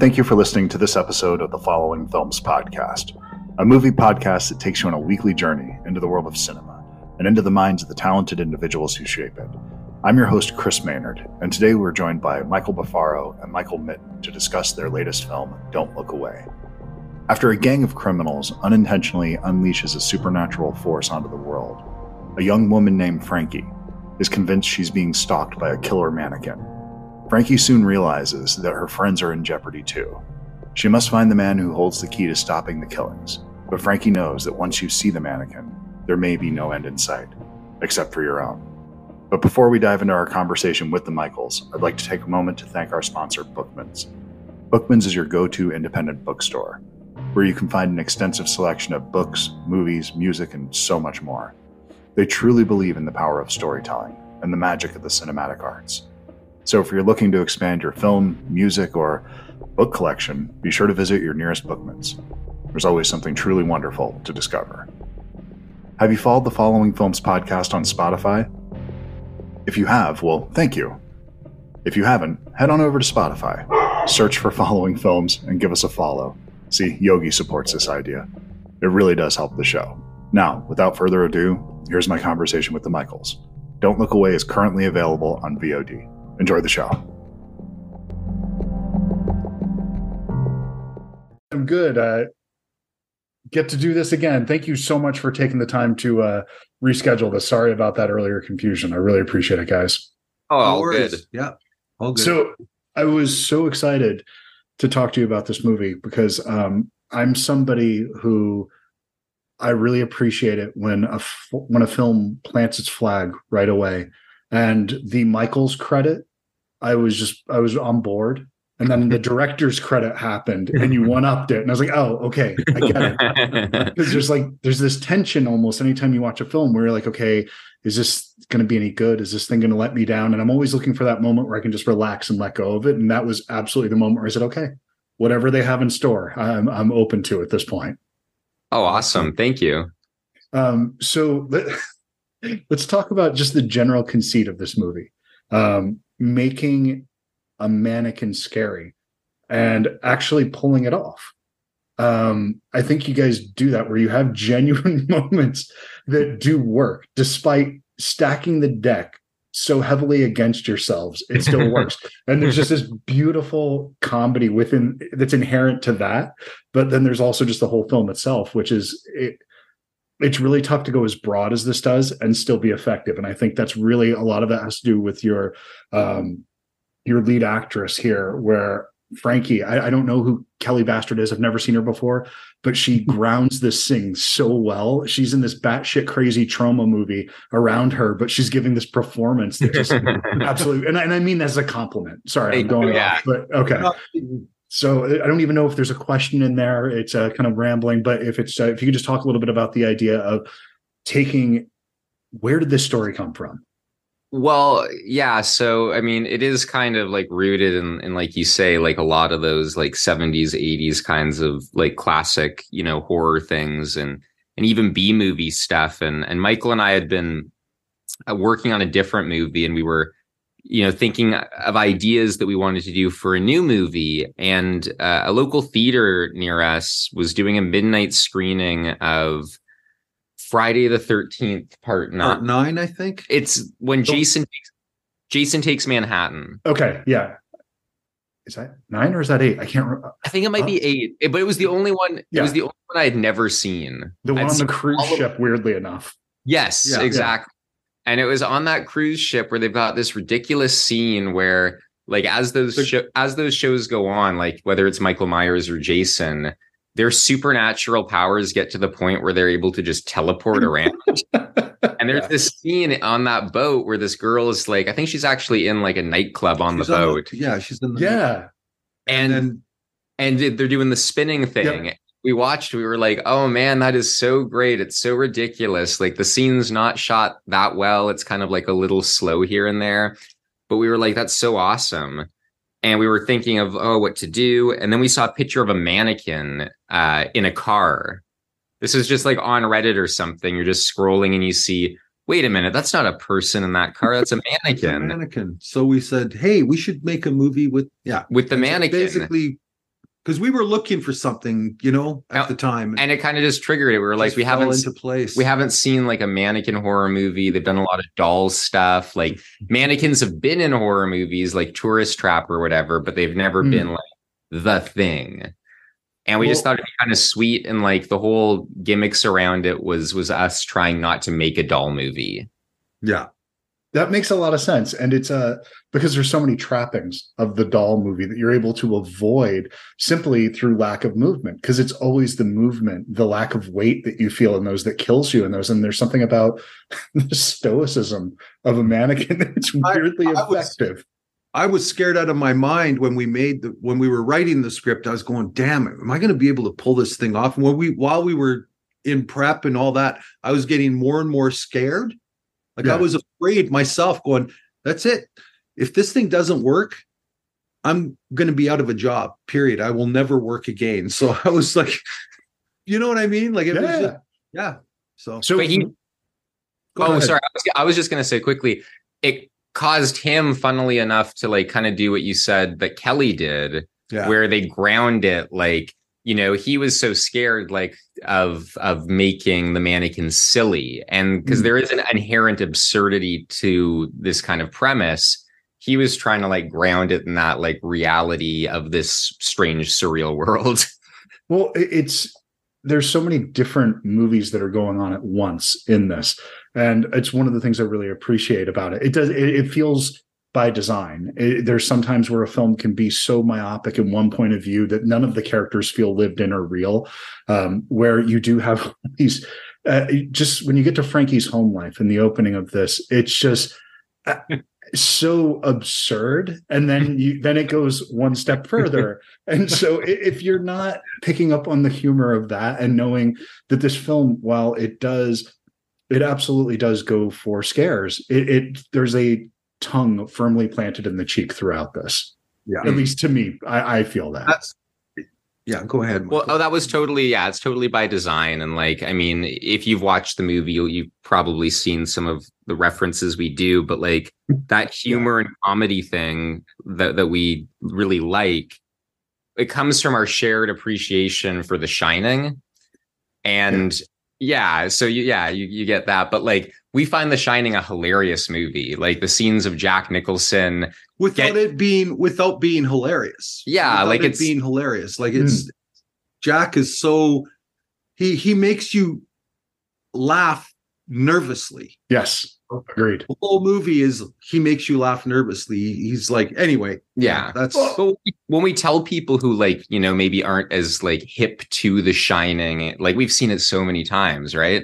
Thank you for listening to this episode of the Following Films podcast, a movie podcast that takes you on a weekly journey into the world of cinema and into the minds of the talented individuals who shape it. I'm your host, Chris Maynard, and today we're joined by Michael Bafaro and Michael Mitton to discuss their latest film, Don't Look Away. After a gang of criminals unintentionally unleashes a supernatural force onto the world, a young woman named Frankie is convinced she's being stalked by a killer mannequin. Frankie soon realizes that her friends are in jeopardy too. She must find the man who holds the key to stopping the killings, but Frankie knows that once you see the mannequin, there may be no end in sight, except for your own. But before we dive into our conversation with the Michaels, I'd like to take a moment to thank our sponsor, Bookmans. Bookmans is your go to independent bookstore where you can find an extensive selection of books, movies, music, and so much more. They truly believe in the power of storytelling and the magic of the cinematic arts. So if you're looking to expand your film, music, or book collection, be sure to visit your nearest Bookmans. There's always something truly wonderful to discover. Have you followed the Following Films podcast on Spotify? If you have, well, thank you. If you haven't, head on over to Spotify, search for Following Films, and give us a follow. See, Yogi supports this idea. It really does help the show. Now, without further ado, here's my conversation with the Michaels. Don't Look Away is currently available on VOD. Enjoy the show. I'm good. I get to do this again. Thank you so much for taking the time to uh, reschedule this. Sorry about that earlier confusion. I really appreciate it, guys. Oh, all good. Yeah, all good. So I was so excited to talk to you about this movie because um, I'm somebody who I really appreciate it when a f- when a film plants its flag right away. And the Michaels credit, I was just I was on board. And then the director's credit happened and you one upped it. And I was like, oh, okay, I get it. Because there's like there's this tension almost anytime you watch a film where you're like, okay, is this going to be any good? Is this thing going to let me down? And I'm always looking for that moment where I can just relax and let go of it. And that was absolutely the moment where I said, okay, whatever they have in store, I'm, I'm open to at this point. Oh, awesome. Thank you. Um, so let, us talk about just the general conceit of this movie. Um, making a mannequin scary and actually pulling it off. Um, I think you guys do that where you have genuine moments that do work despite stacking the deck so heavily against yourselves it still works and there's just this beautiful comedy within that's inherent to that but then there's also just the whole film itself which is it, it's really tough to go as broad as this does and still be effective and i think that's really a lot of that has to do with your um your lead actress here where Frankie, I, I, don't know who Kelly Bastard is. I've never seen her before, but she grounds this thing so well. She's in this batshit crazy Troma movie around her, but she's giving this performance that just absolutely, and I, and I mean as a compliment. Sorry, I'm going yeah. off, but okay. So I don't even know if there's a question in there. It's uh, kind of rambling, but if it's uh, if you could just talk a little bit about the idea of taking where did this story come from? Well, yeah. So, I mean, it is kind of like rooted in, in, like you say, like a lot of those like 70s, 80s kinds of like classic, you know, horror things and, and even B movie stuff. And, and Michael and I had been uh, working on a different movie and we were, you know, thinking of ideas that we wanted to do for a new movie. And uh, a local theater near us was doing a midnight screening of Friday the Thirteenth Part Nine. Part Nine, I think it's when Jason takes, Jason takes Manhattan. Okay, yeah. Is that nine or is that eight? I can't remember. I think it might be eight, but it was the only one. Yeah. It was the only one I had never seen. The one I'd on the cruise ship, weirdly enough. Yes, yeah, exactly. Yeah. And it was on that cruise ship where they've got this ridiculous scene where, like, as those the, as those shows go on, like whether it's Michael Myers or Jason, their supernatural powers get to the point where they're able to just teleport around. and there's yeah. this scene on that boat where this girl is like, I think she's actually in like a nightclub on she's the on boat. The, yeah, she's in the yeah, and and, and they're doing the spinning thing. Yep. We watched. We were like, "Oh man, that is so great! It's so ridiculous. Like the scene's not shot that well. It's kind of like a little slow here and there." But we were like, "That's so awesome." and we were thinking of oh what to do and then we saw a picture of a mannequin uh, in a car this is just like on reddit or something you're just scrolling and you see wait a minute that's not a person in that car that's a mannequin a mannequin so we said hey we should make a movie with yeah with the mannequin basically because we were looking for something, you know, at the time. and it kind of just triggered it. We were like, we haven't into place. we haven't seen like a mannequin horror movie. They've done a lot of doll stuff. Like mannequins have been in horror movies like Tourist Trap or whatever, but they've never Hmm. been like the thing. And we just thought it'd be kind of sweet and like the whole gimmicks around it was was us trying not to make a doll movie. Yeah. That makes a lot of sense. And it's uh because there's so many trappings of the doll movie that you're able to avoid simply through lack of movement. Because it's always the movement, the lack of weight that you feel in those that kills you in those. And there's something about the stoicism of a mannequin that's I- weirdly I was- effective. I was scared out of my mind when we made the when we were writing the script. I was going, damn it, am I going to be able to pull this thing off? And when we while we were in prep and all that, I was getting more and more scared. Like Yeah. I was afraid myself, going, that's it. If this thing doesn't work, I'm going to be out of a job. Period. I will never work again. So I was like, you know what I mean? Like it was, Yeah. just, yeah. So, So he- go oh, ahead. sorry. I was, I was just gonna say quickly, it caused him, funnily enough, to like kind of do what you said that Kelly did, Yeah. where they ground it like you know he was so scared like of of making the mannequin silly and because Mm. there is an inherent absurdity to this kind of premise he was trying to like ground it in that like reality of this strange surreal world Well, it's there's so many different movies that are going on at once in this, and it's one of the things I really appreciate about it. It does it, it feels by design. It- there's sometimes where a film can be so myopic in one point of view that none of the characters feel lived in or real. Um, where you do have these, uh, just when you get to Frankie's home life in the opening of this, it's just. uh, so absurd and then you then it goes one step further and so if you're not picking up on the humor of that and knowing that this film while it does it absolutely does go for scares it, it there's a tongue firmly planted in the cheek throughout this yeah. at least to me i, I feel that That's, yeah. Go ahead. well oh that was totally yeah it's totally by design and like i mean if you've watched the movie you- you've probably seen some of the references we do but like that humor and comedy thing that that we really like it comes from our shared appreciation for the shining and yeah, so you, yeah you, you get that but like we find the shining a hilarious movie like the scenes of jack nicholson without get- it being without being hilarious. Yeah, Without like it it's- being hilarious. Like hmm. it's Jack is so he he makes you laugh nervously. yes agreed The whole movie is he makes you laugh nervously. He's like anyway. yeah That's But when we- tell people who like you know maybe aren't as like hip to The Shining, like we've seen it so many times, right?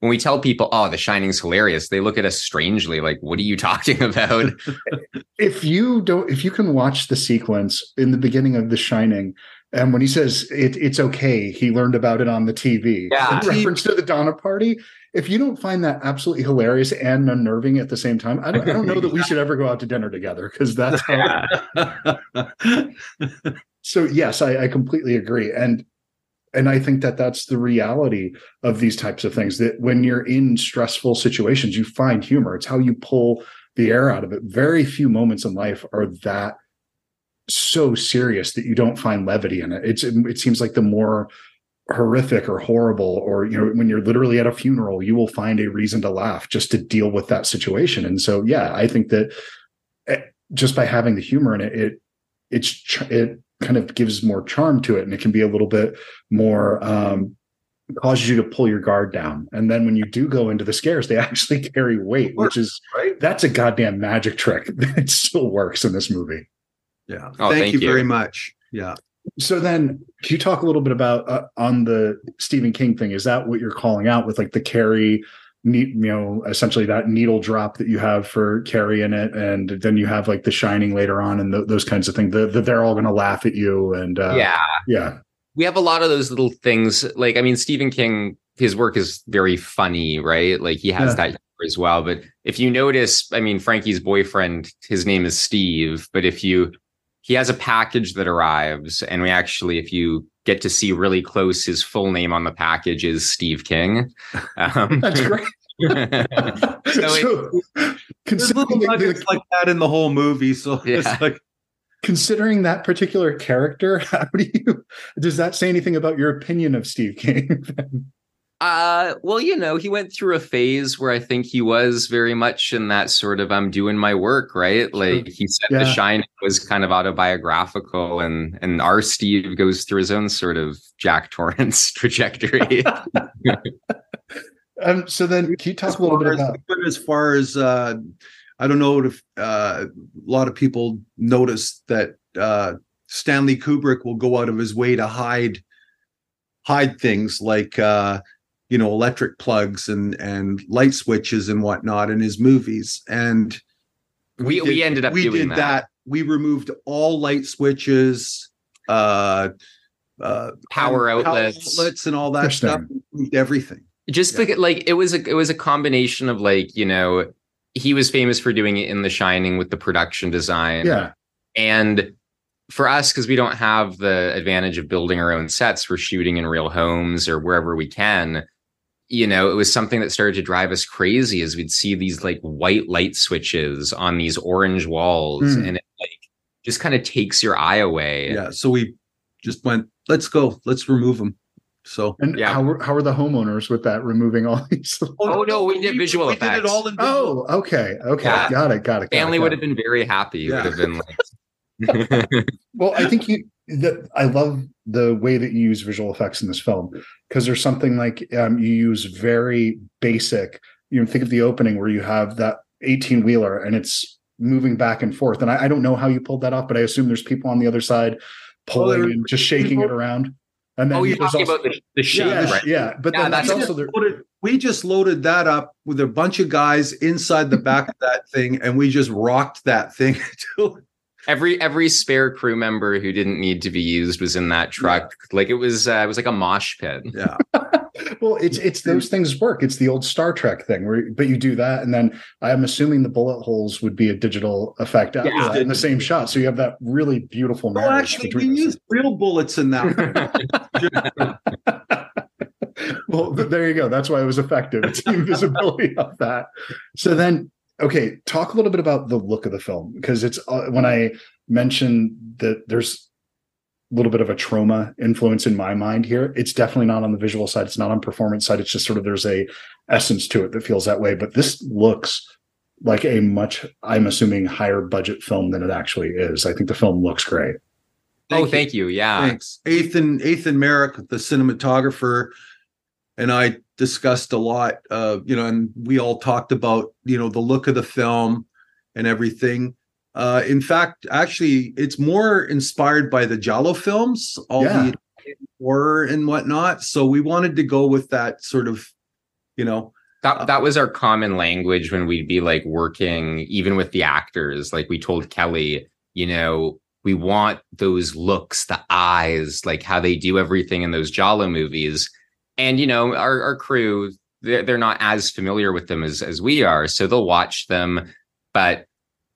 When we tell people, "Oh, The Shining's hilarious," they look at us strangely, like, "What are you talking about?" if you don't if you can watch the sequence in the beginning of the shining and when he says it, it's okay he learned about it on the tv Yeah. in reference to the Donner party if you don't find that absolutely hilarious and unnerving at the same time i don't, I don't know that we should ever go out to dinner together because that's how so yes I, I completely agree and and i think that that's the reality of these types of things that when you're in stressful situations you find humor. It's how you pull the air out of it. Very few moments in life are that so serious that you don't find levity in it. It's it seems like the more horrific or horrible or you know when you're literally at a funeral you will find a reason to laugh just to deal with that situation and so yeah i think that eh, just by having the humor in it it it's it kind of gives more charm to it and it can be a little bit more um causes you to pull your guard down and then when you do go into the scares they actually carry weight which is right. that's a goddamn magic trick that still works in this movie Yeah. Oh, thank, thank you, you. very much. Yeah. So then can you talk a little bit about uh, on the stephen king thing is that what you're calling out with like the carrie you know essentially that needle drop that you have for carrie in it and then you have like the shining later on and th- those kinds of things that they're all going to laugh at you and uh, yeah, yeah we have a lot of those little things. Like, I mean, Stephen King, his work is very funny, right? Like, he has Yeah. that humor as well. But if you notice, I mean, Frankie's boyfriend, his name is Steve. But if you, he has a package that arrives, and we actually, if you get to see really close, his full name on the package is Steve King. Um, that's great So so, There's considering little the- nuggets like that in the whole movie. So Yeah. it's like considering that particular character, how do you does that say anything about your opinion of Steve King? Uh, well, you know, he went through a phase where I think he was very much in that sort of I'm doing my work, right? Like he said Yeah. The Shining was kind of autobiographical and and our Steve goes through his own sort of Jack Torrance trajectory. um, so then, can you talk a little bit As far about? as, as far as uh, I don't know if uh, a lot of people notice that uh, Stanley Kubrick will go out of his way to hide hide things like uh, you know electric plugs and and light switches and whatnot in his movies, and we we did- ended up we doing did that. We removed all light switches, uh, uh, Power and outlets. outlets, and all that Interesting. stuff. We everything. just Yeah. because like it was a it was a combination of like you know he was famous for doing it in the shining with the production design Yeah, and for us because we don't have the advantage of building our own sets we're shooting in real homes or wherever we can you know it was something that started to drive us crazy as we'd see these like white light switches on these orange walls Hmm. and it like just kind of takes your eye away yeah so we just went let's go let's remove them so and Yeah. how were how were the homeowners with that? Removing all these. Oh, no, we did visual we did effects. it all in visual. Oh, okay, okay, Yeah. got it, got it. got family it, got would it. have been very happy Yeah. would have been like Well, I think you that I love the way that you use visual effects in this film because there's something like um, you use very basic. You know, think of the opening where you have that 18 wheeler and it's moving back and forth. And I, I don't know how you pulled that off, but I assume there's people on the other side pulling there- and just shaking it around. And then oh you're there's talking also- about the, the shape yeah, right yeah, but Yeah, then that's that's- also the Loaded- we just loaded that up with a bunch of guys inside the back of that thing and we just rocked that thing until every every spare crew member who didn't need to be used was in that truck. Like it was uh, it was like a mosh pit. Yeah. Well it's it's those things work. It's the old star trek thing where but you do that and then i'm assuming the bullet holes would be a digital effect after Yeah. that in the same shot. So you have that really beautiful no marriage actually we between used real bullets in that well there you go. That's why it was effective. It's the invisibility of that. So then okay talk a little bit about the look of the film because it's uh, when i mentioned that there's a little bit of a Troma influence in my mind here it's definitely not on the visual side it's not on performance side it's just sort of there's a essence to it that feels that way but this looks like a much i'm assuming higher budget film than it actually is. I think the film looks great. Oh thank you. Yeah. Thanks. Ethan ethan merrick the cinematographer and i discussed a lot uh you know and we all talked about you know the look of the film and everything. Uh in fact actually it's more inspired by the Giallo films all Yeah. the horror and whatnot. So we wanted to go with that sort of you know that that was our common language when we'd be like working even with the actors. Like we told kelly you know we want those looks the eyes like how they do everything in those Giallo movies and you know our, our crew they're, they're not as familiar with them as as we are so they'll watch them. But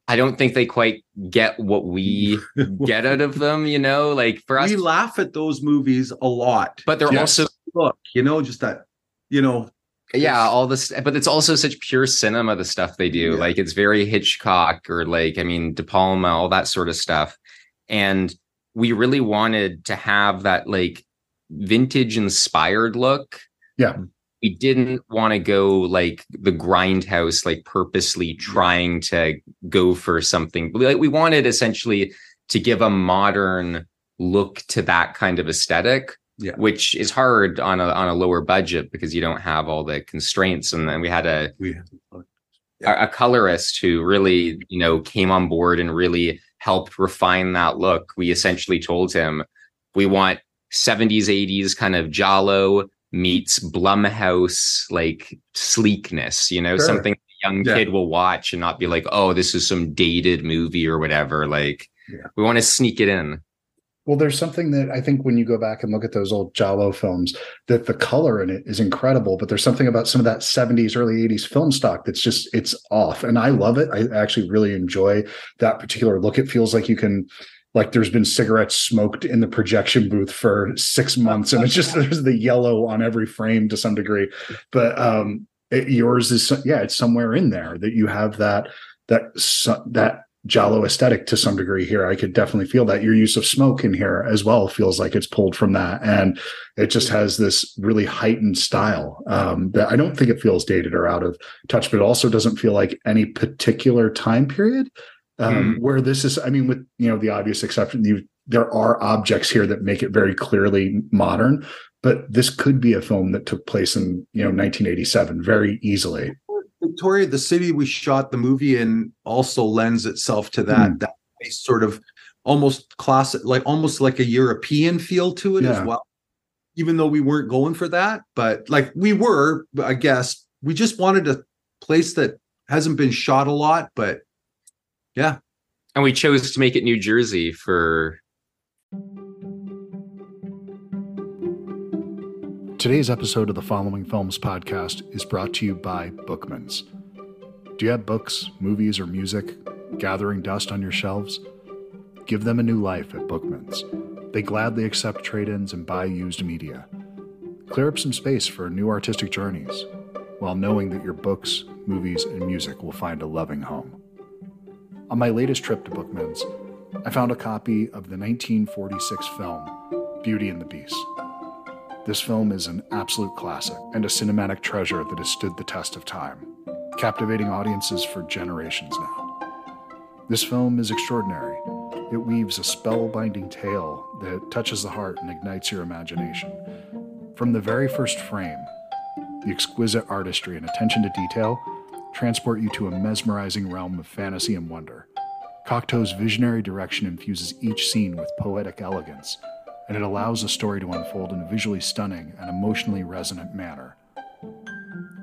i don't think they quite get what we get out of them you know? Like for us we laugh at those movies a lot. But they're Yes. also look you know just that you know yeah all this but it's also such pure cinema the stuff they do. Yeah. like it's very hitchcock or like i mean de palma all that sort of stuff. And we really wanted to have that like vintage inspired look. Yeah. we didn't want to go like the grindhouse like purposely trying to go for something. Like we wanted essentially to give a modern look to that kind of aesthetic Yeah. which is hard on a on a lower budget because you don't have all the constraints. And then we had a we a, a colorist who really you know came on board and really helped refine that look. We essentially told him we want 70s 80s kind of giallo meets blumhouse like sleekness you know Sure. something a young Yeah. kid will watch and not be like oh this is some dated movie or whatever like Yeah. we want to sneak it in Well, there's something that I think when you go back and look at those old Giallo films, that the color in it is incredible, but there's something about some of that 70s, early 80s film stock that's just it's off. And I love it. I actually really enjoy that particular look. It feels like you can like there's been cigarettes smoked in the projection booth for six months, and it's just there's the yellow on every frame to some degree. But um it, yours is yeah, it's somewhere in there that you have that that that giallo aesthetic to some degree here. I could definitely feel that your use of smoke in here as well feels like it's pulled from that, and it just has this really heightened style um, that I don't think it feels dated or out of touch, but it also doesn't feel like any particular time period. Um, mm. Where this is, I mean, with you know the obvious exception, you there are objects here that make it very clearly modern, but this could be a film that took place in you know 1987 very easily. Victoria, the city we shot the movie in, also lends itself to that mm. that sort of almost classic, like almost like a European feel to it yeah. as well. Even though we weren't going for that, but like we were, I guess we just wanted a place that hasn't been shot a lot, but yeah. And we chose to make it New Jersey for Today's episode of the Following Films podcast is brought to you by Bookmans. Do you have books, movies, or music gathering dust on your shelves? Give them a new life at Bookmans. They gladly accept trade ins and buy used media. Clear up some space for new artistic journeys while knowing that your books, movies, and music will find a loving home. On my latest trip to Bookmans, I found a copy of the 1946 film Beauty and the Beast. This film is an absolute classic and a cinematic treasure that has stood the test of time, captivating audiences for generations now. This film is extraordinary. It weaves a spellbinding tale that touches the heart and ignites your imagination. From the very first frame, the exquisite artistry and attention to detail transport you to a mesmerizing realm of fantasy and wonder. Cocteau's visionary direction infuses each scene with poetic elegance and it allows the story to unfold in a visually stunning and emotionally resonant manner.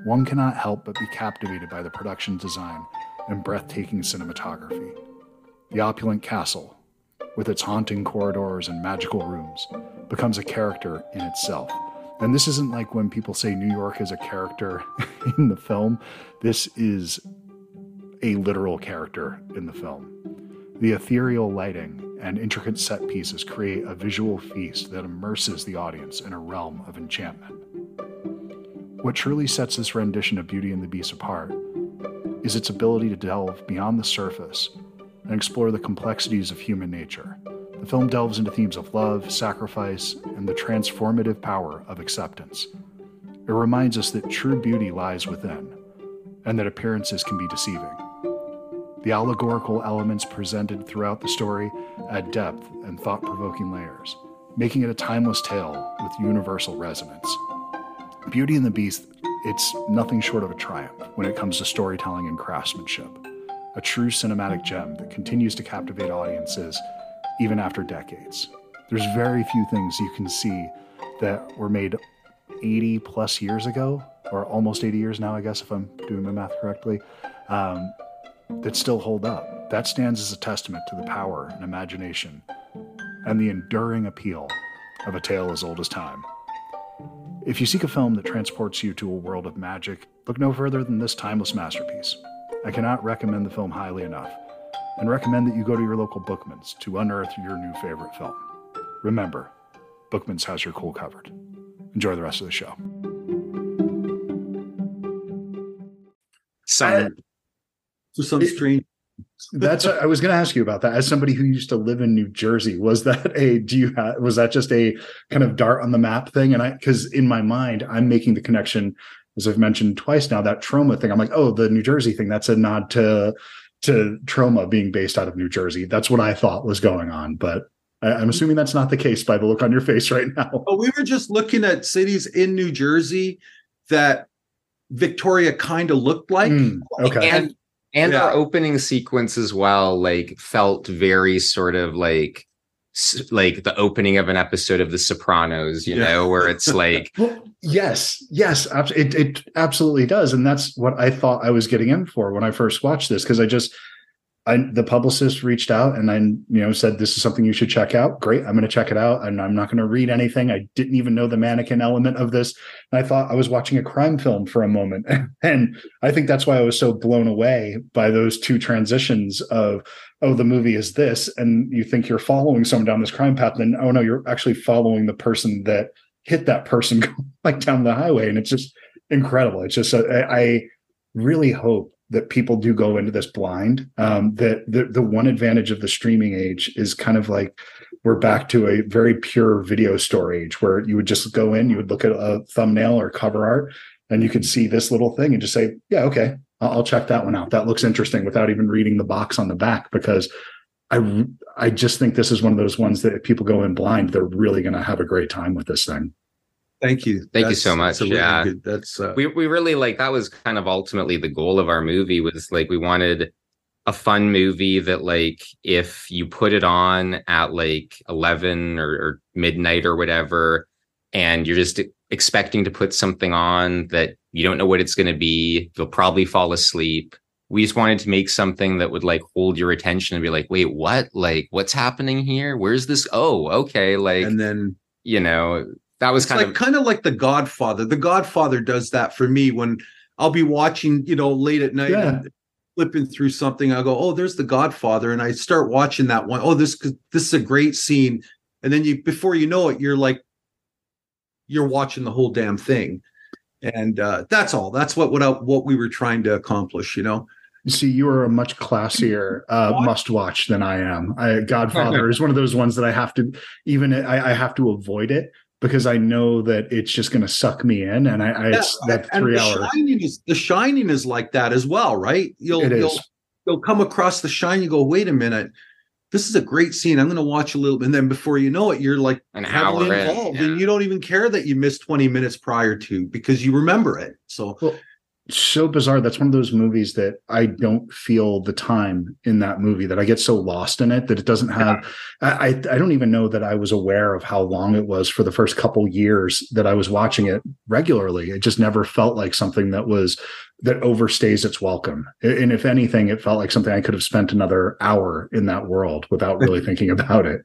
One cannot help but be captivated by the production design and breathtaking cinematography. The opulent castle, with its haunting corridors and magical rooms, becomes a character in itself. And this isn't like when people say New York is a character in the film. This is a literal character in the film. The ethereal lighting and intricate set pieces create a visual feast that immerses the audience in a realm of enchantment. What truly sets this rendition of Beauty and the Beast apart is its ability to delve beyond the surface and explore the complexities of human nature. The film delves into themes of love, sacrifice, and the transformative power of acceptance. It reminds us that true beauty lies within, and that appearances can be deceiving. The allegorical elements presented throughout the story add depth and thought provoking layers, making it a timeless tale with universal resonance. Beauty and the Beast, it's nothing short of a triumph when it comes to storytelling and craftsmanship. A true cinematic gem that continues to captivate audiences even after decades. There's very few things you can see that were made 80 plus years ago, or almost 80 years now, I guess, if I'm doing my math correctly, um, that still hold up. That stands as a testament to the power and imagination and the enduring appeal of a tale as old as time. If you seek a film that transports you to a world of magic, look no further than this timeless masterpiece. I cannot recommend the film highly enough, and recommend that you go to your local Bookmans to unearth your new favorite film. Remember, Bookmans has your cool covered. Enjoy the rest of the show. Simon, for some it, strange. That's what I was going to ask you about that. As somebody who used to live in New Jersey, was that a do you have was that just a kind of dart on the map thing? And I because in my mind, I'm making the connection as I've mentioned twice now that Troma thing. I'm like, oh, the New Jersey thing. That's a nod to to Troma being based out of New Jersey. That's what I thought was going on, but I, am assuming that's not the case by the look on your face right now. Oh, we were just looking at cities in New Jersey that Victoria kind of looked like. Mm, okay. And and yeah. our opening sequence as well like felt very sort of like like the opening of an episode of the sopranos you yeah. know where it's like well, yes yes it, it absolutely does and that's what i thought i was getting in for when i first watched this because i just I, the publicist reached out and I, you know, said this is something you should check out. Great, I'm going to check it out, and I'm not going to read anything. I didn't even know the mannequin element of this. And I thought I was watching a crime film for a moment, and I think that's why I was so blown away by those two transitions of, oh, the movie is this, and you think you're following someone down this crime path, then oh no, you're actually following the person that hit that person like down the highway, and it's just incredible. It's just I really hope that people do go into this blind. Um, that the the one advantage of the streaming age is kind of like we're back to a very pure video store age where you would just go in, you would look at a thumbnail or cover art, and you could see this little thing and just say, "Yeah, okay, I'll, check that one out. That looks interesting," without even reading the box on the back because. I I just think this is one of those ones that if people go in blind, they're really going to have a great time with this thing. Thank you. Thank you so much. really Yeah. good- That's uh, we we really like that was kind of ultimately the goal of our movie was like we wanted a fun movie that like if you put it on at like 11 or, or midnight or whatever and you're just expecting to put something on that you don't know what it's going to be you'll probably fall asleep we just wanted to make something that would like hold your attention and be like wait what like what's happening here where's this oh okay like and then you know that was it's kind like of kind of like the Godfather. The Godfather does that for me when I'll be watching, you know, late at night Yeah. and flipping through something. I go, oh, there's the Godfather, and I start watching that one. Oh, this this is a great scene, and then you before you know it, you're like, you're watching the whole damn thing, and uh, that's all. That's what what I, what we were trying to accomplish, you know. See, you are a much classier uh, must watch than I am. I, Godfather is one of those ones that I have to even I, I have to avoid it because I know that it's just going to suck me in, and I, I it's that and three the hour. Shining is the Shining is like that as well, right? You'll It you'll is. you'll come across the shine. You go, wait a minute, this is a great scene. I'm going to watch a little and then before you know it, you're like an heavily hour in, involved, yeah. and you don't even care that you missed 20 minutes prior to because you remember it. So so bizarre. That's one of those movies that I don't feel the time in that movie that I get so lost in it that it doesn't have. I I I don't even know that I was aware of how long it was for the first couple years that I was watching it regularly. It just never felt like something that was that overstays its welcome. And if anything, it felt like something I could have spent another hour in that world without really thinking about it.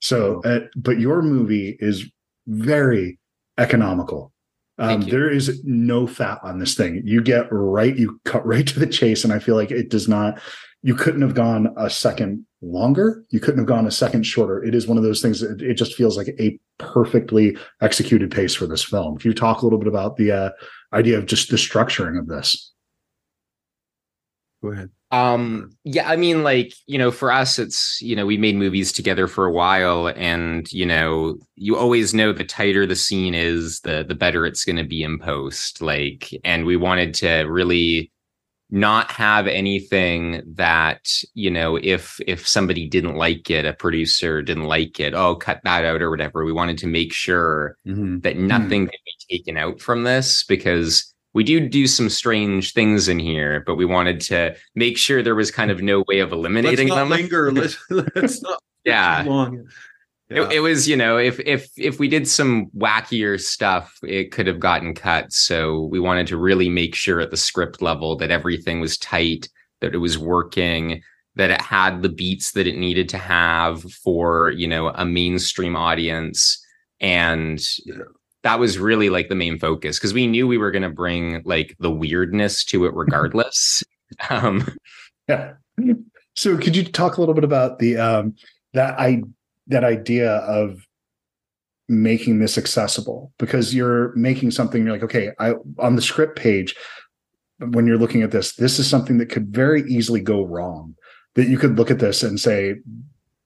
So, uh, but your movie is very economical. Um, there is no fat on this thing. You get right, you cut right to the chase, and I feel like it does not. You couldn't have gone a second longer. You couldn't have gone a second shorter. It is one of those things. That it just feels like a perfectly executed pace for this film. Can you talk a little bit about the uh, idea of just the structuring of this? Go ahead. Um, yeah, I mean, like, you know, for us, it's, you know, we made movies together for a while and, you know, you always know the tighter the scene is, the, the better it's going to be in post. Like, and we wanted to really not have anything that, you know, if, if somebody didn't like it, a producer didn't like it, oh, cut that out or whatever. We wanted to make sure that nothing could be taken out from this because we do do some strange things in here, but we wanted to make sure there was kind of no way of eliminating Let's not them. linger. Let's, let's not yeah. too long. It, it was, you know, if if if we did some wackier stuff, it could have gotten cut. So we wanted to really make sure at the script level that everything was tight, that it was working, that it had the beats that it needed to have for, you know, a mainstream audience. And that was really like the main focus because we knew we were going to bring like the weirdness to it regardless. um, Yeah. So could you talk a little bit about the um that I that idea of making this accessible because you're making something you're like okay I on the script page when you're looking at this this is something that could very easily go wrong that you could look at this and say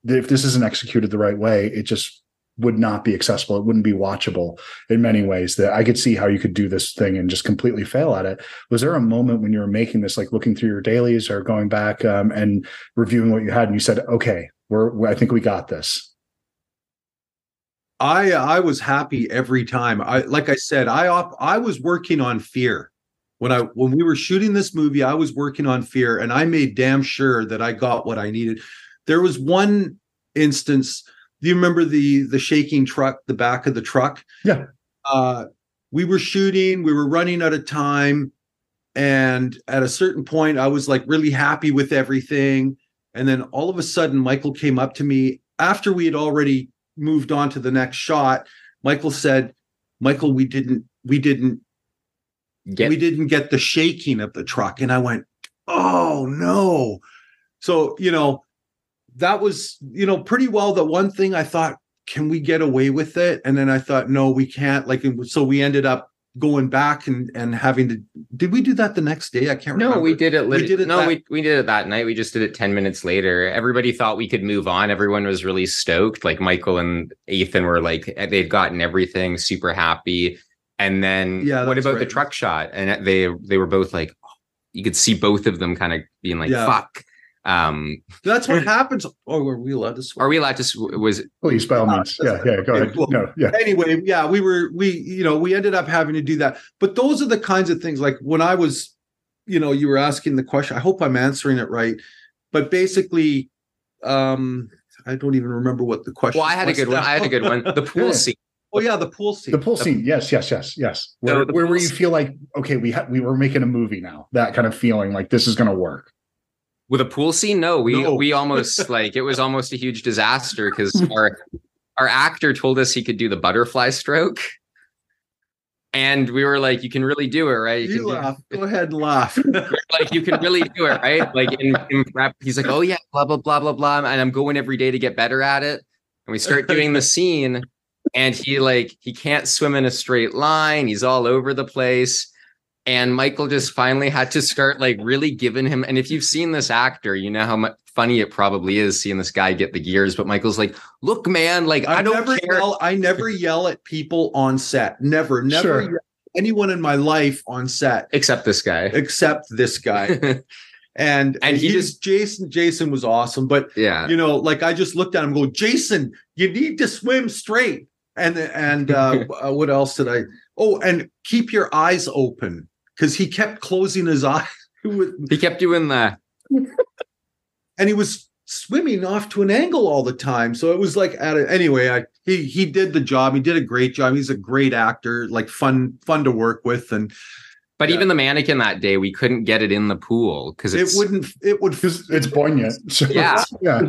if this isn't executed the right way it just would not be accessible it wouldn't be watchable in many ways that i could see how you could do this thing and just completely fail at it was there a moment when you were making this like looking through your dailies or going back um, and reviewing what you had and you said okay we're i think we got this I I was happy every time. I like I said, I op, I was working on fear. When I when we were shooting this movie, I was working on fear and I made damn sure that I got what I needed. There was one instance, do you remember the the shaking truck, the back of the truck? Yeah. Uh we were shooting, we were running out of time and at a certain point I was like really happy with everything and then all of a sudden Michael came up to me after we had already moved on to the next shot michael said michael we didn't we didn't get we didn't get the shaking of the truck and i went oh no so you know that was you know pretty well the one thing i thought can we get away with it? And then i thought no we can't. Like so we ended up going back and and having to did we do that the next day? I can't no remember. we did it lit- We did it no that- we, we did it that night. We just did it 10 minutes later. Everybody thought we could move on. Everyone was really stoked. Like michael and ethan were like eh, they'd gotten everything super happy. And then Yeah, what about the truck shot? And eh, they they were both like you could see both of them kind of being like Yeah. fuck um that's what happens oh were we allowed to swear are we allowed to s- was Please, by all means. Yeah, yeah, go ahead. Cool. No, yeah. anyway, yeah, we were we you know we ended up having to do that. But those are the kinds of things like when I was, you know, you were asking the question. I hope I'm answering it right. But basically, um, I don't even remember what the question. well i had a was good one i had a good one the pool Yeah. scene oh yeah, the pool scene. The pool scene. Yes, yes, yes, yes. Where, So the where, where you feel like, okay, we ha- we were making a movie now. That kind of feeling like this is going to work. With a pool scene? No, we No. we almost like it was almost a huge disaster because hmm. our our actor told us he could do the butterfly stroke. And we were like, you can really do it, right? You, can do- laugh. Go ahead and laugh. like you can really do it, right? Like in, in prep, he's like, Oh yeah, blah blah blah blah blah. And I'm going every day to get better at it. And we start doing the scene, and he like he can't swim in a straight line, he's all over the place. And Michael just finally had to start like really giving him. And if you've seen this actor, you know how much funny it probably is seeing this guy get the gears. But Michael's like, look, man, like I, I, don't never care. yell. I never yell at people on set. Never, never Sure. yell at anyone in my life on set Except this guy. except this guy. And And he he's- Jason. Jason was awesome, but yeah. you know, like I just looked at him, and go, Jason, you need to swim straight. And and uh, uh, what else did I? Oh, and keep your eyes open because he kept closing his eyes, He kept doing the and he was swimming off to an angle all the time. So it was like at a, anyway. I he he did the job. He did a great job. He's a great actor, like fun fun to work with, and But Yeah. even the mannequin that day, we couldn't get it in the pool because it wouldn't. It would. Because it's poignant. So, Yeah. yeah.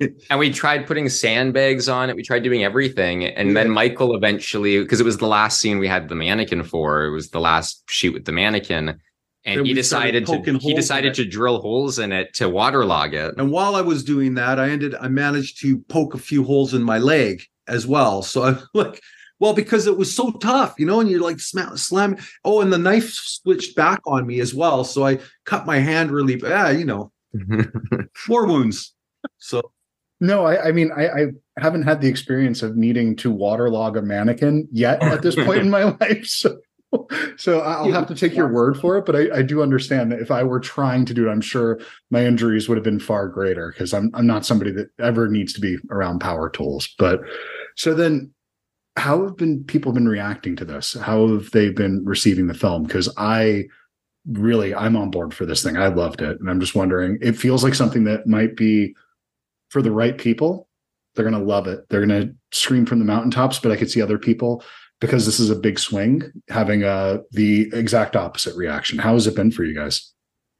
And we tried putting sandbags on it. We tried doing everything. And then Michael eventually, because it was the last scene we had the mannequin for, it was the last shoot with the mannequin. And Then he decided to he decided to drill holes in it to waterlog it. And while I was doing that, I ended. I managed to poke a few holes in my leg as well. So I'm like, well, because it was so tough, you know, and you're like sma- slam. Oh, and the knife switched back on me as well. So I cut my hand really. Yeah, you know, more wounds. So No, I, I mean, I, I haven't had the experience of needing to waterlog a mannequin yet at this point in my life. So, so I'll have to take your word for it. But I, I do understand that if I were trying to do it, I'm sure my injuries would have been far greater because I'm I'm not somebody that ever needs to be around power tools. But so then, how have been people been reacting to this? How have they been receiving the film? Because I really I'm on board for this thing. I loved it, and I'm just wondering. It feels like something that might be for the right people, they're going to love it. They're going to scream from the mountaintops, but I could see other people because this is a big swing having uh the exact opposite reaction. How has it been for you guys?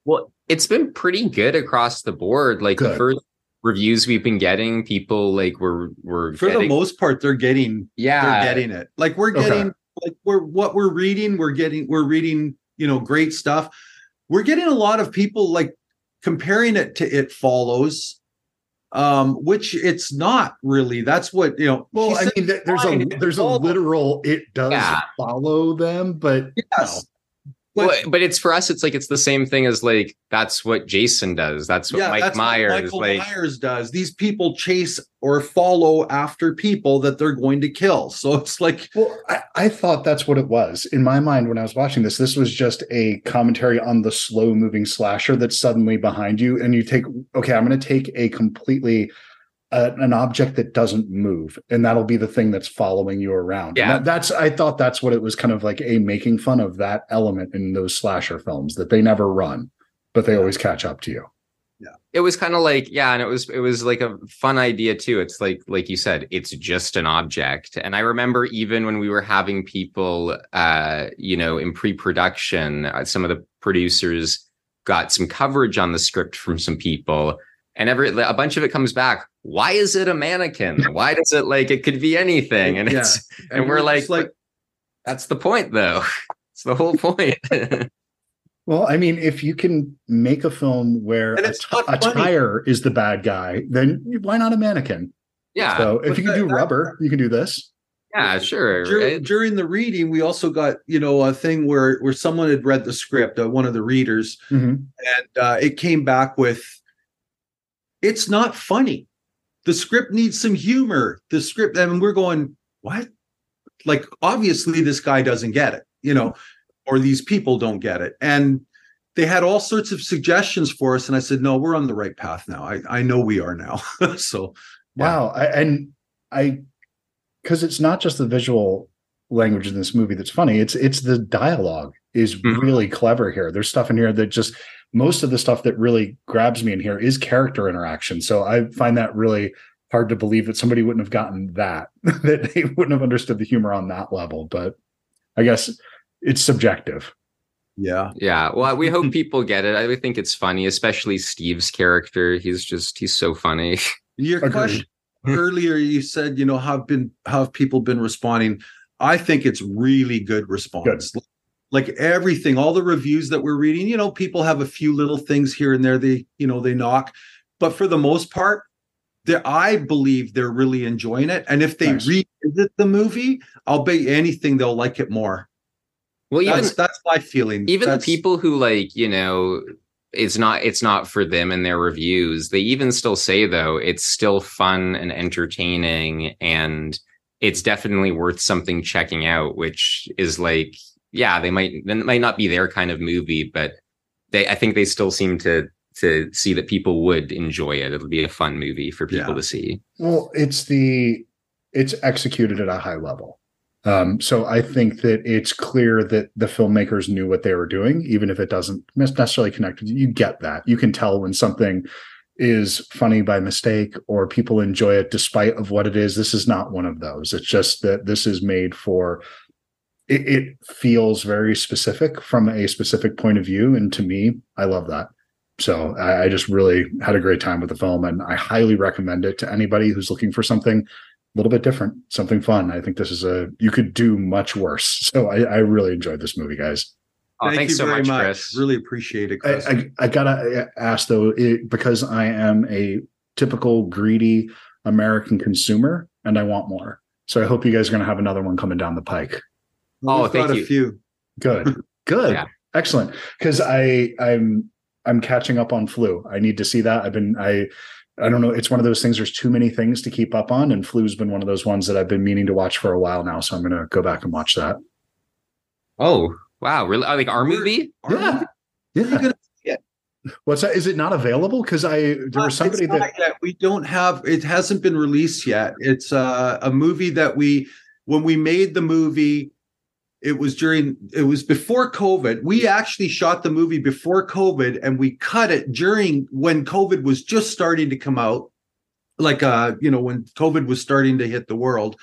Well, it's been pretty good across the board. Like the first reviews we've been getting, people like were were for the most part, they're getting. yeah They're getting it. Like we're Okay. getting. Like we're what we're reading. We're getting. We're reading. You know, great stuff. We're getting a lot of people like comparing it to It Follows. Um, which it's not really. That's what you know. Well, I mean, there's a there's a literal it does Yeah. follow them, but yes. Well, but it's for us. It's like it's the same thing as like that's what Jason does. That's what Mike that's what Myers Michael like. Myers does. These people chase or follow after people that they're going to kill. So it's like Well, I, I thought that's what it was. In my mind, when I was watching this, this was just a commentary on the slow moving slasher that's suddenly behind you. And you take, okay, I'm going to take a completely, uh, an object that doesn't move, and that'll be the thing that's following you around. And Yeah. that- that's, I thought that's what it was kind of like a making fun of that element in those slasher films that they never run, but they always catch up to you. Yeah, it was kind of like yeah and it was it was like a fun idea too it's like like you said it's just an object and i remember even when we were having people uh you know in pre-production uh, some of the producers got some coverage on the script from some people and every a bunch of it comes back why is it a mannequin why does it like it could be anything and Yeah. it's and we're like, just like that's the point though it's the whole point Well, I mean, if you can make a film where And a, it's t- not a funny. tire is the bad guy, then why not a mannequin? yeah So if But you can that- do that- rubber, you can do this. Yeah, sure. Dur- right? during the reading, we also got you know a thing where where someone had read the script, uh, one of the readers, Mhm. and uh, it came back with, "It's not funny. The script needs some humor. The script." And we're going, "What?" Like obviously this guy doesn't get it, you know, or these people don't get it, and they had all sorts of suggestions for us, and I said, "No, we're on the right path now. I I know we are now." so Wow. I, and I, because it's not just the visual language in this movie that's funny. It's it's the dialogue is Mhm. really clever here. There's stuff in here that just most of the stuff that really grabs me in here is character interaction. So I find that really hard to believe that somebody wouldn't have gotten that that they wouldn't have understood the humor on that level. But I guess it's subjective. yeah, Yeah. Well, we hope people get it. I think it's funny, especially Steve's character. He's just he's so funny. Your Agreed. question earlier, you said, you know, how have been how have people been responding? I think it's really good response. Like everything, all the reviews that we're reading, you know, people have a few little things here and there they, you know, they knock, but for the most part, they I believe they're really enjoying it. And if they Nice. revisit the movie, I'll bet anything they'll like it more. Well, even That's that's my feeling. even That's- the people who like you know it's not it's not for them in their reviews they even still say though it's still fun and entertaining and it's definitely worth something checking out which is like yeah they might it might not be their kind of movie but they i think they still seem to to see that people would enjoy it it'll be a fun movie for people Yeah. to see Well, it's the it's executed at a high level. Um, so I think that it's clear that the filmmakers knew what they were doing, even if it doesn't necessarily connect. you. You get that. You can tell when something is funny by mistake or people enjoy it despite of what it is. This is not one of those. It's just that this is made for it, it feels very specific from a specific point of view. And to me, I love that. So I, I just really had a great time with the film, and I highly recommend it to anybody who's looking for something a little bit different, something fun. I think this is a you could do much worse. So I, I really enjoyed this movie, guys. oh Thank thanks you so very much much. chris Really appreciate it, I, I, I gotta uh, ask though, it, because I am a typical greedy American consumer, and I want more. So I hope you guys are going to have another one coming down the pike. Oh, We've thank got you. a few. Good, good, Yeah. excellent. Because I I'm I'm catching up on flu. I need to see that. I've been I I don't know. It's one of those things. There's too many things to keep up on, and flu's been one of those ones that I've been meaning to watch for a while now. So I'm going to go back and watch that. oh wow really oh, like our movie Our Yeah. movie- Are you gonna What's that? Is it not available? Because I there was somebody It's not that yet. we don't have it hasn't been released yet. It's uh, a movie that we when we made the movie it was during it was before COVID. We actually shot the movie before COVID and we cut it during when COVID was just starting to come out. Like uh, you know, when COVID was starting to hit the world.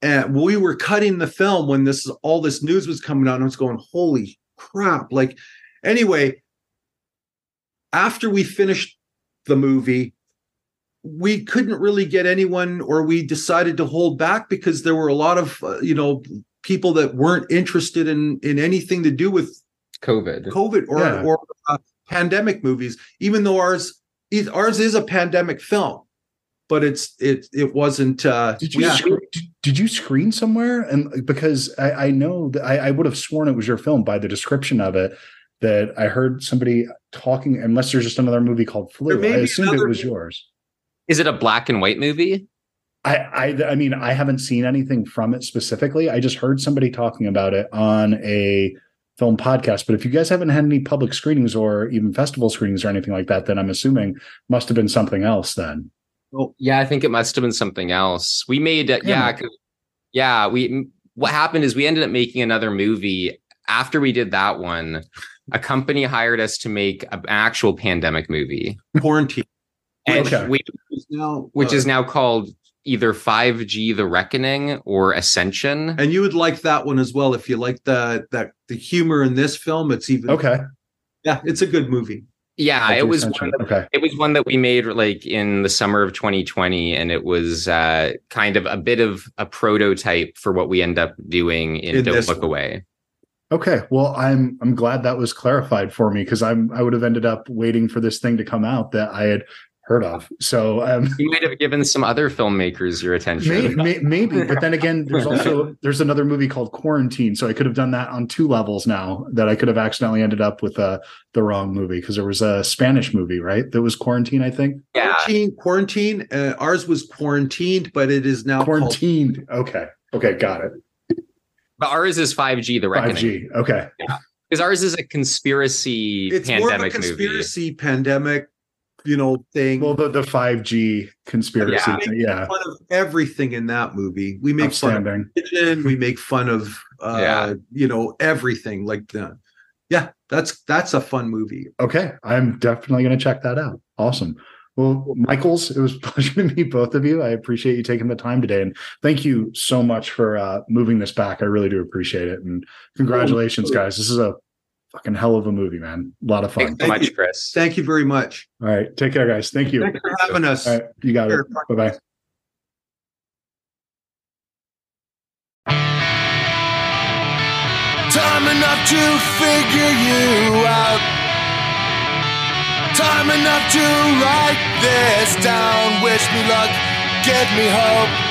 And we were cutting the film when this all this news was coming out and I was going, holy crap. Like anyway, after we finished the movie, we couldn't really get anyone, or we decided to hold back because there were a lot of uh, you know people that weren't interested in in anything to do with covid COVID or Yeah. or uh, pandemic movies. Even though ours is- ours is a pandemic film, but it's it it wasn't. uh Did you yeah. screen, did, did you screen somewhere? And because I, I know that I, I would have sworn it was your film by the description of it. That I heard somebody talking, unless there's just another movie called Flu. I assumed it was movie. yours. is it a black and white movie I, I I mean I haven't seen anything from it specifically. I just heard somebody talking about it on a film podcast. But if you guys haven't had any public screenings or even festival screenings or anything like that, then I'm assuming must have been something else then. Yeah, I think it must have been something else. We made, uh, yeah, Damn 'cause- yeah. We what happened is we ended up making another movie after we did that one. A company hired us to make an actual pandemic movie, quarantine? and Okay. we, Is now, which uh, is now called either 5G: The Reckoning or Ascension. and you would like that one as well if you like the that the humor in this film. It's even Okay. Yeah, it's a good movie. yeah, it was one that okay. it was one that we made like in the summer of 2020 and it was uh kind of a bit of a prototype for what we end up doing in, In don't look one. away Okay. Well, I'm I'm glad that was clarified for me because I'm I would have ended up waiting for this thing to come out that I had heard of. So um, you might have given some other filmmakers your attention. Maybe, may, maybe, but then again, there's also there's another movie called Quarantine, so I could have done that on two levels now. That I could have accidentally ended up with uh, the wrong movie because there was a Spanish movie, right? That was Quarantine, I think. Yeah, quarantine. Quarantine. Uh, ours was quarantined, but it is now quarantined. Called- okay, okay, got it. But ours is 5G, the reckoning. 5G, okay. Yeah, because ours is a conspiracy it's pandemic more of a conspiracy movie. pandemic you know thing. Well, the the five G conspiracy, Yeah. thing, yeah. fun of everything in that movie. We make fun of Outstanding. religion. We make fun of uh, Yeah. you know everything like that. Yeah, that's that's a fun movie. Okay, I'm definitely going to check that out. Awesome. Well, Michaels, it was a pleasure to meet both of you. I appreciate you taking the time today, and thank you so much for uh, moving this back. I really do appreciate it, and congratulations, guys. This is a fucking hell of a movie, man. A lot of fun. Thanks so Thank much, you. Chris. Thank you very much. All right, take care, guys. Thank you. Thanks for having us. All right, you got it. Bye bye. Time enough to figure you out. Time enough to write this down. Wish me luck, give me hope.